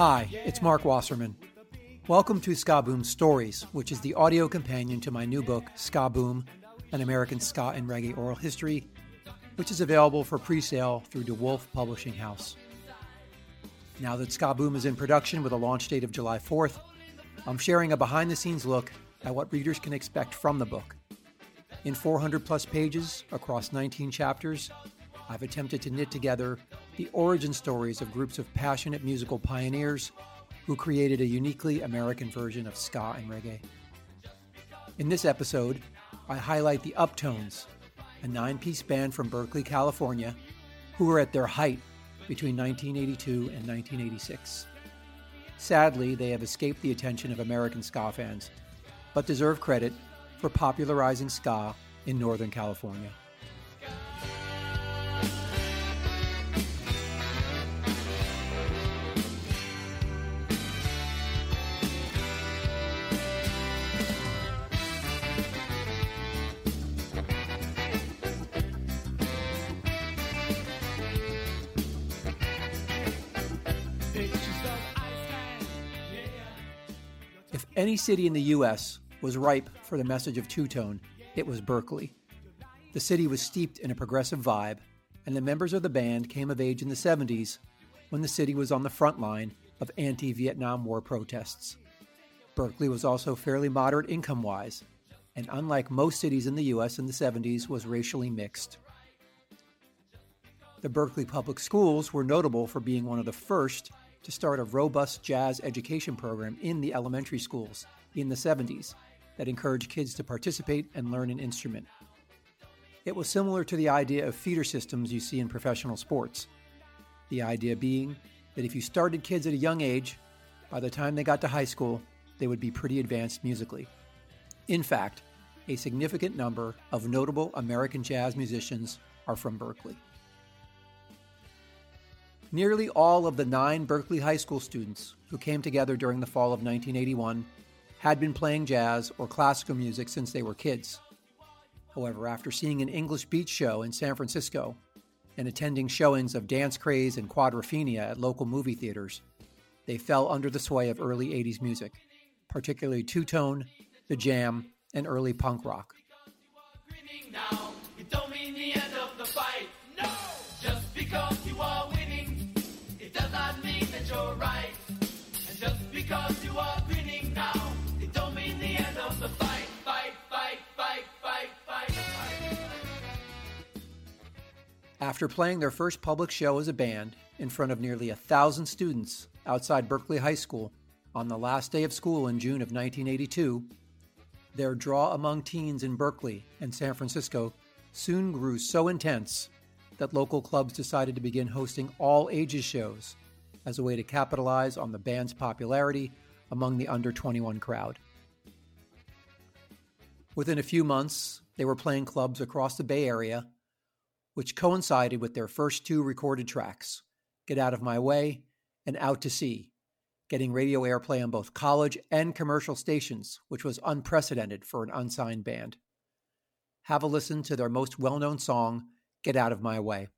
Hi, it's Mark Wasserman. Welcome to Ska Boom Stories, which is the audio companion to my new book, Ska Boom An American Ska and Reggae Oral History, which is available for pre sale through DiWulf Publishing House. Now that Ska Boom is in production with a launch date of July 4th, I'm sharing a behind the scenes look at what readers can expect from the book. In 400 plus pages across 19 chapters, I've attempted to knit together the origin stories of groups of passionate musical pioneers who created a uniquely American version of ska and reggae. In this episode, I highlight the Uptones, a nine piece band from Berkeley, California, who were at their height between 1982 and 1986. Sadly, they have escaped the attention of American ska fans, but deserve credit for popularizing ska in Northern California. Any city in the U.S. was ripe for the message of two tone, it was Berkeley. The city was steeped in a progressive vibe, and the members of the band came of age in the 70s when the city was on the front line of anti Vietnam War protests. Berkeley was also fairly moderate income wise, and unlike most cities in the U.S. in the 70s, was racially mixed. The Berkeley Public Schools were notable for being one of the first to start a robust jazz education program in the elementary schools in the 70s that encouraged kids to participate and learn an instrument. It was similar to the idea of feeder systems you see in professional sports. The idea being that if you started kids at a young age, by the time they got to high school, they would be pretty advanced musically. In fact, a significant number of notable American jazz musicians are from Berkeley. Nearly all of the nine Berkeley High School students who came together during the fall of 1981 had been playing jazz or classical music since they were kids. However, after seeing an English beat show in San Francisco and attending showings of Dance Craze and Quadrophenia at local movie theaters, they fell under the sway of early 80s music, particularly two tone, the jam, and early punk rock. because After playing their first public show as a band in front of nearly a thousand students outside Berkeley High School on the last day of school in June of 1982, their draw among teens in Berkeley and San Francisco soon grew so intense that local clubs decided to begin hosting all ages shows as a way to capitalize on the band's popularity among the under 21 crowd. Within a few months, they were playing clubs across the Bay Area, which coincided with their first two recorded tracks, Get Out of My Way and Out to Sea, getting radio airplay on both college and commercial stations, which was unprecedented for an unsigned band. Have a listen to their most well known song, Get Out of My Way.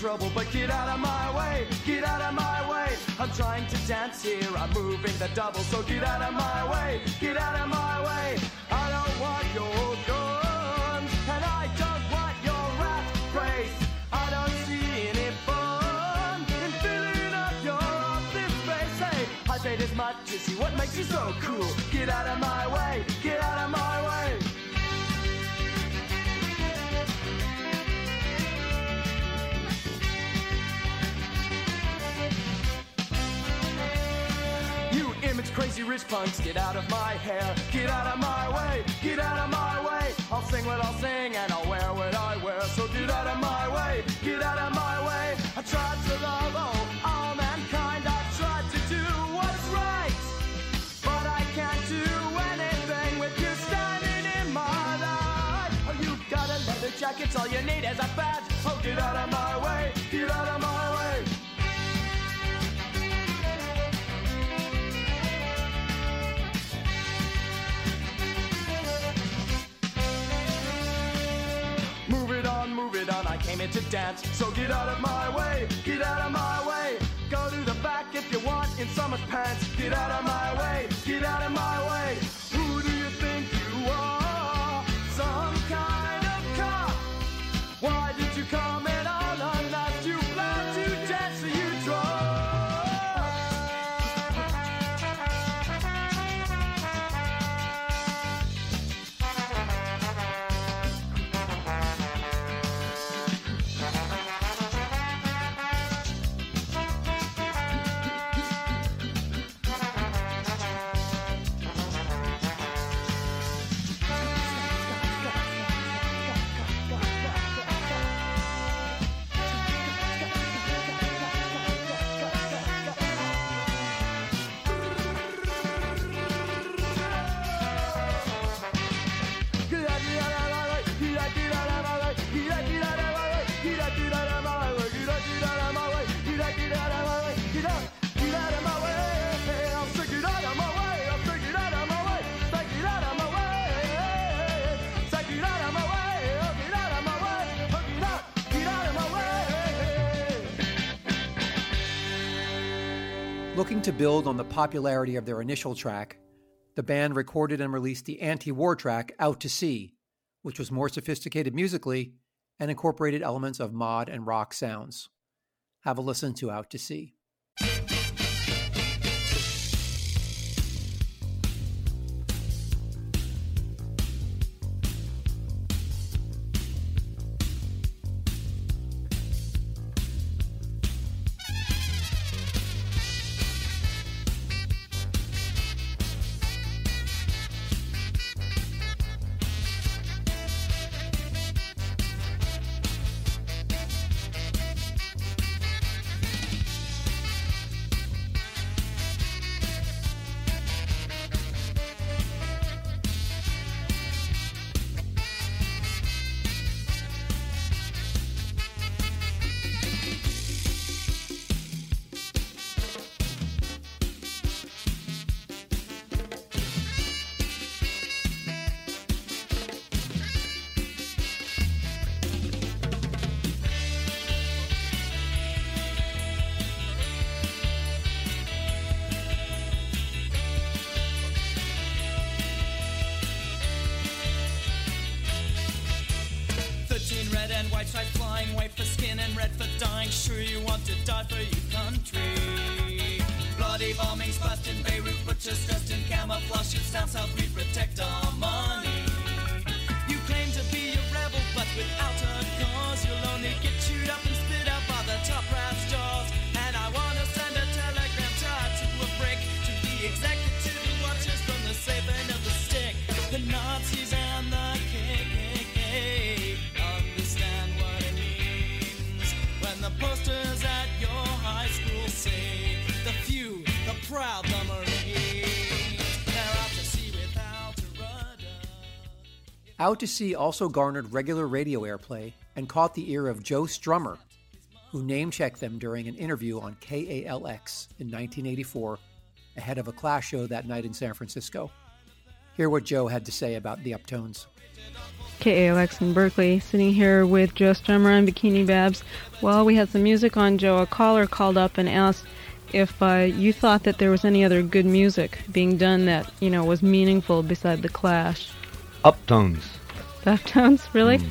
Trouble, but get out of my way, get out of my way. I'm trying to dance here, I'm moving the double, so get out of my way, get out of my way. I don't want your guns, and I don't want your rat race. I don't see any fun in filling up your office space. Hey, I paid as much to see what makes you so cool. Rich punks, get out of my hair, get out of my way, get out of my way. I'll sing what I'll sing and I'll wear what I wear, so get out of my way, get out of my way. I tried to love all, all mankind, I tried to do what's right, but I can't do anything with you standing in my life. Oh, you got a leather jacket's all you need is a badge. Oh, get out of my way, get out of my way. On, I came here to dance. So get out of my way, get out of my way. Go to the back if you want in summer's pants. Get out of my way, get out of my way. Looking to build on the popularity of their initial track, the band recorded and released the anti war track Out to Sea, which was more sophisticated musically and incorporated elements of mod and rock sounds. Have a listen to Out to Sea. Bloody bombings bust in Beirut, butchers dressed in camouflage, shoots down south, Out to Sea also garnered regular radio airplay and caught the ear of Joe Strummer, who name checked them during an interview on KALX in 1984 ahead of a Clash show that night in San Francisco. Hear what Joe had to say about the Uptones. KALX in Berkeley, sitting here with Joe Strummer and Bikini Babs. Well, we had some music on, Joe. A caller called up and asked if uh, you thought that there was any other good music being done that, you know, was meaningful beside The Clash. Uptones. Uptones, really? Hmm.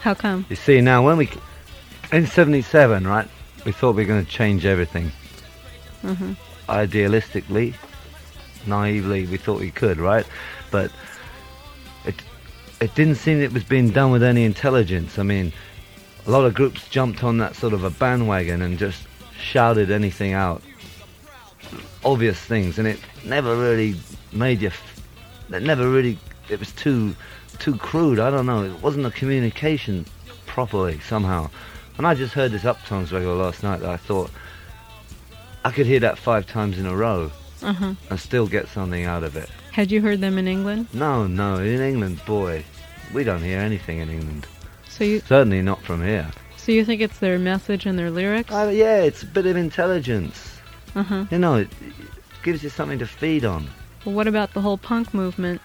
How come? You see, now when we in '77, right, we thought we were going to change everything. Mm-hmm. Idealistically, naively, we thought we could, right? But it it didn't seem it was being done with any intelligence. I mean, a lot of groups jumped on that sort of a bandwagon and just shouted anything out, obvious things, and it never really made you. It never really. It was too too crude. I don't know. It wasn't a communication properly somehow. And I just heard this Uptones record last night that I thought I could hear that five times in a row Uh-huh. and still get something out of it. Had you heard them in England? No, no, in England, boy, we don't hear anything in England. So you Certainly not from here. so you think it's their message and their lyrics? Uh, yeah, it's a bit of intelligence. Uh-huh. You know, it, it gives you something to feed on. Well, what about the whole punk movement?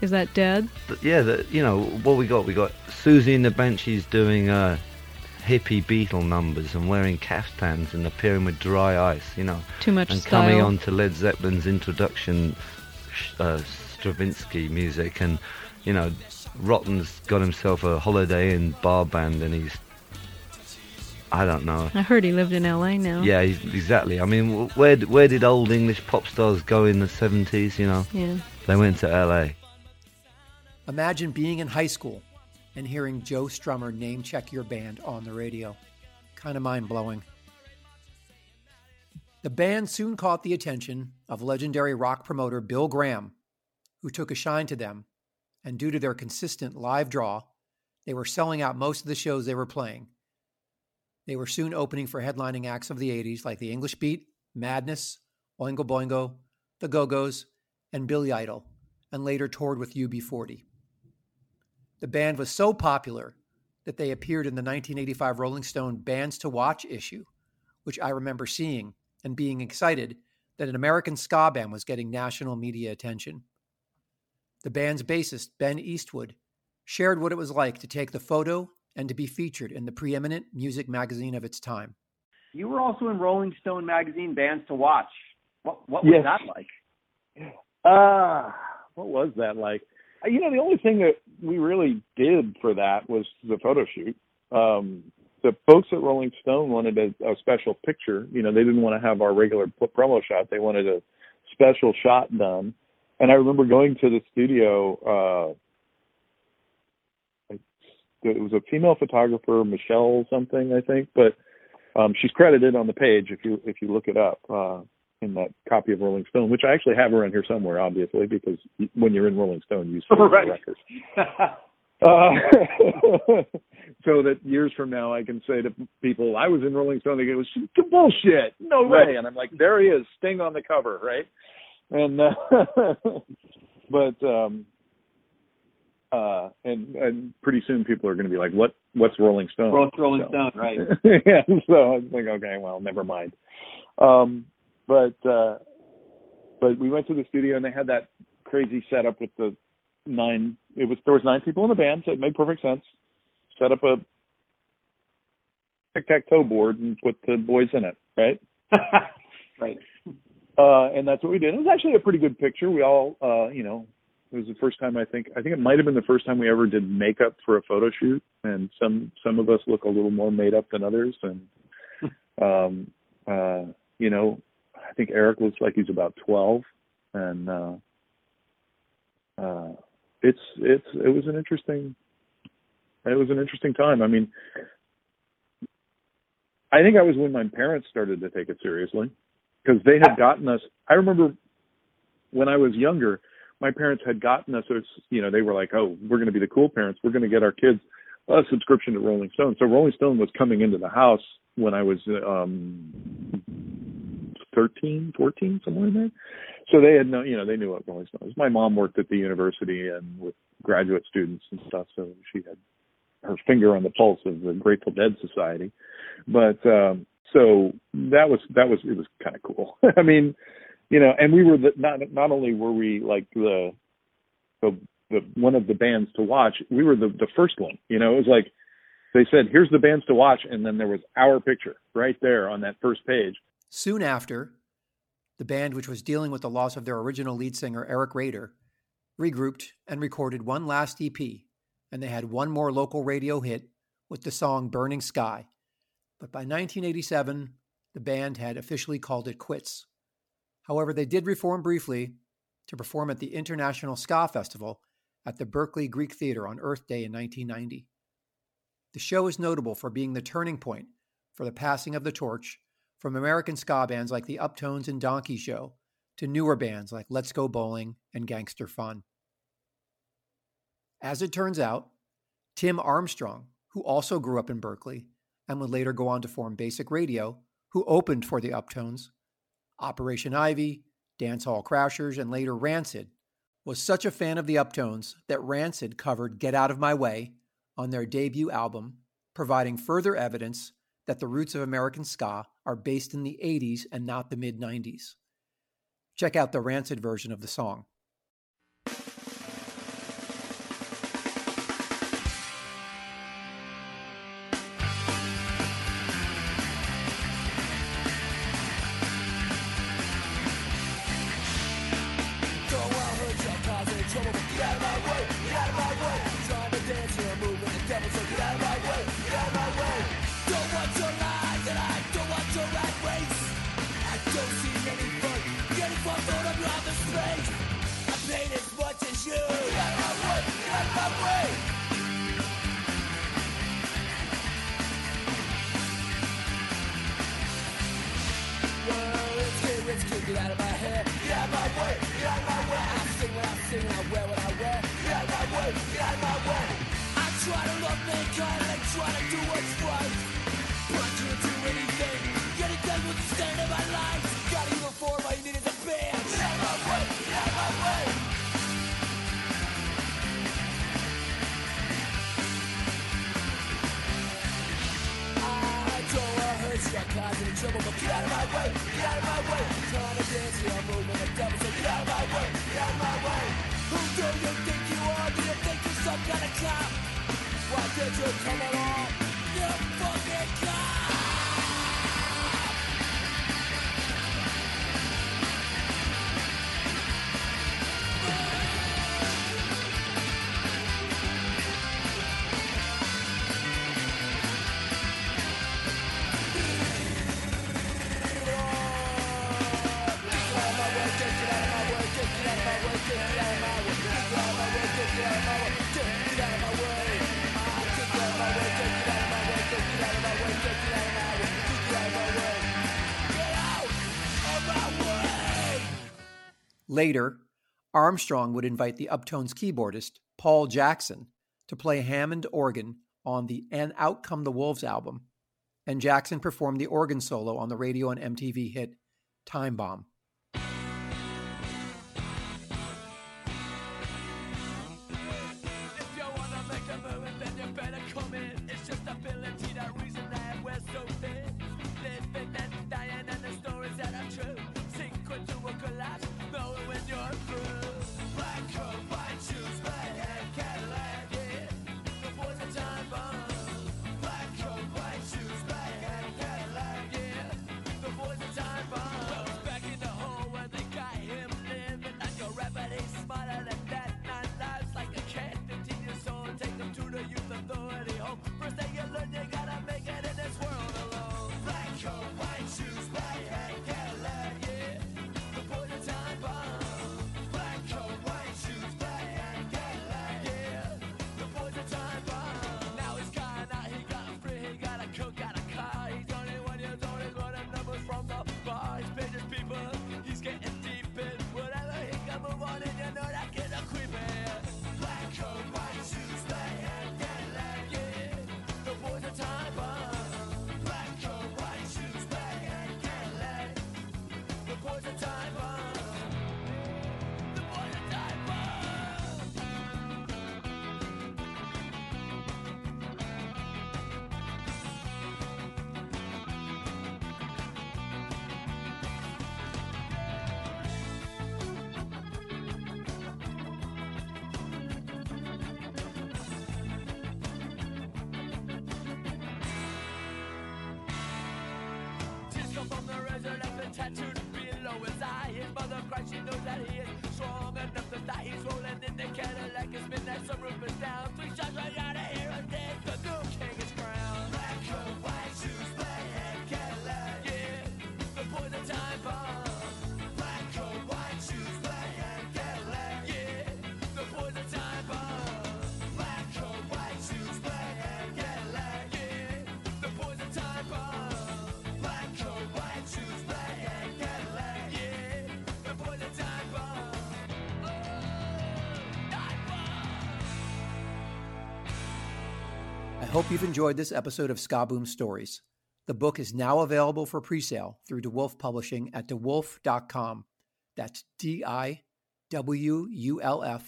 Is that dead? Yeah, the, you know what we got. We got Siouxsie and the Banshees doing uh, hippie Beatle numbers and wearing caftans and appearing with dry ice. You know, Too much and style. coming on to Led Zeppelin's introduction, uh, Stravinsky music, and you know, Rotten's got himself a Holiday in bar band, and he's, I don't know. I heard he lived in L.A. now. Yeah, he's, exactly. I mean, where where did old English pop stars go in the seventies? You know, Yeah. they went to L.A. Imagine being in high school and hearing Joe Strummer name check your band on the radio. Kind of mind blowing. The band soon caught the attention of legendary rock promoter Bill Graham, who took a shine to them, and due to their consistent live draw, they were selling out most of the shows they were playing. They were soon opening for headlining acts of the 80s like the English Beat, Madness, Oingo Boingo, the Go Go's, and Billy Idol, and later toured with UB40. The band was so popular that they appeared in the 1985 Rolling Stone Bands to Watch issue, which I remember seeing and being excited that an American ska band was getting national media attention. The band's bassist, Ben Eastwood, shared what it was like to take the photo and to be featured in the preeminent music magazine of its time. You were also in Rolling Stone magazine Bands to Watch. What what was Yes. that like? Ah, what was that like? Uh, You know, the only thing that we really did for that was the photo shoot. Um, the folks at Rolling Stone wanted a, a special picture. You know, they didn't want to have our regular p- promo shot. They wanted a special shot done. And I remember going to the studio. Uh, it was a female photographer, Michelle something, I think, but um, she's credited on the page if you if you look it up. Uh, in that copy of Rolling Stone, which I actually have around here somewhere, obviously, because when you're in Rolling Stone, you see Right. the record. Uh, so that years from now, I can say to people, "I was in Rolling Stone." They go, "Bullshit! No way!" Right. And I'm like, "There he is, Sting on the cover, right?" And uh, but um, uh, and and pretty soon people are going to be like, "What? What's Rolling Stone?" Rolling So- Stone, right? yeah, so I was like, okay, well, never mind. Um, but uh, but we went to the studio and they had that crazy setup with the nine. It was there was nine people in the band, so it made perfect sense. Set up a tic tac toe board and put the boys in it, right? right. Uh, and that's what we did. It was actually a pretty good picture. We all, uh, you know, it was the first time I think I think it might have been the first time we ever did makeup for a photo shoot, and some some of us look a little more made up than others, and um, uh, you know, I think Eric looks like he's about twelve, and uh, uh, it's it's it was an interesting it was an interesting time. I mean, I think I was when my parents started to take it seriously because they had gotten us. I remember when I was younger, my parents had gotten us. You know they were like, oh, we're going to be the cool parents. We're going to get our kids a subscription to Rolling Stone. So Rolling Stone was coming into the house when I was um 13, 14, somewhere in there. So they had no, you know, they knew what Rolling Stone was. My mom worked at the university and with graduate students and stuff, so she had her finger on the pulse of the Grateful Dead Society. But um so that was that was it was kind of cool. I mean, you know, and we were the, not not only were we like the the the one of the bands to watch, we were the the first one. You know, it was like they said, "Here's the bands to watch," and then there was our picture right there on that first page. Soon after, the band, which was dealing with the loss of their original lead singer, Eric Rader, regrouped and recorded one last EP, and they had one more local radio hit with the song Burning Sky. But by 1987, the band had officially called it quits. However, they did reform briefly to perform at the International Ska Festival at the Berkeley Greek Theater on Earth Day in 1990. The show is notable for being the turning point for the passing of the torch from American ska bands like the Uptones and Donkey Show to newer bands like Let's Go Bowling and Gangster Fun. As it turns out, Tim Armstrong, who also grew up in Berkeley and would later go on to form Basic Radio, who opened for the Uptones, Operation Ivy, Dance Hall Crashers, and later Rancid, was such a fan of the Uptones that Rancid covered Get Out of My Way on their debut album, providing further evidence that the roots of American ska are based in the 80s and not the mid 90s. Check out the Rancid version of the song. Get out of my head, get out of my way, get out of my way. I sing what I sing, I wear what I wear. Get out of my way, get out of my way. I try to love mankind, I try to do what's right. trouble, but get out of my way, get out of my way. Trying to dance, you're moving the devil, so get out of my way, get out of my way. Who do you think you are? Do you think you're some kind of cop? Why did you come along? Later, Armstrong would invite the Uptones keyboardist, Paul Jackson, to play Hammond organ on the And Out Come the Wolves album, and Jackson performed the organ solo on the radio and MTV hit Time Bomb. Hope you've enjoyed this episode of Ska Boom Stories. The book is now available for presale through DiWulf Publishing at diwulf.com. That's D-I-W-U-L-F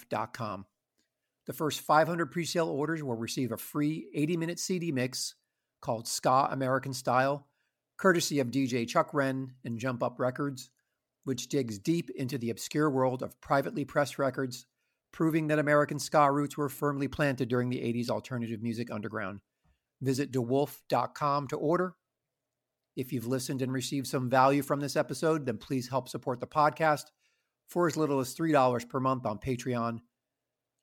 dot com. The first 500 presale orders will receive a free 80 minute CD mix called Ska American Style, courtesy of DJ Chuck Wren and Jump Up Records, which digs deep into the obscure world of privately pressed records, proving that American ska roots were firmly planted during the 80s alternative music underground. Visit diwulf.com to order. If you've listened and received some value from this episode, then please help support the podcast for as little as $3 per month on Patreon.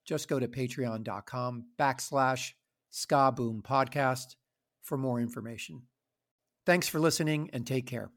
Just go to patreon.com backslash ska boom podcast for more information. Thanks for listening and take care.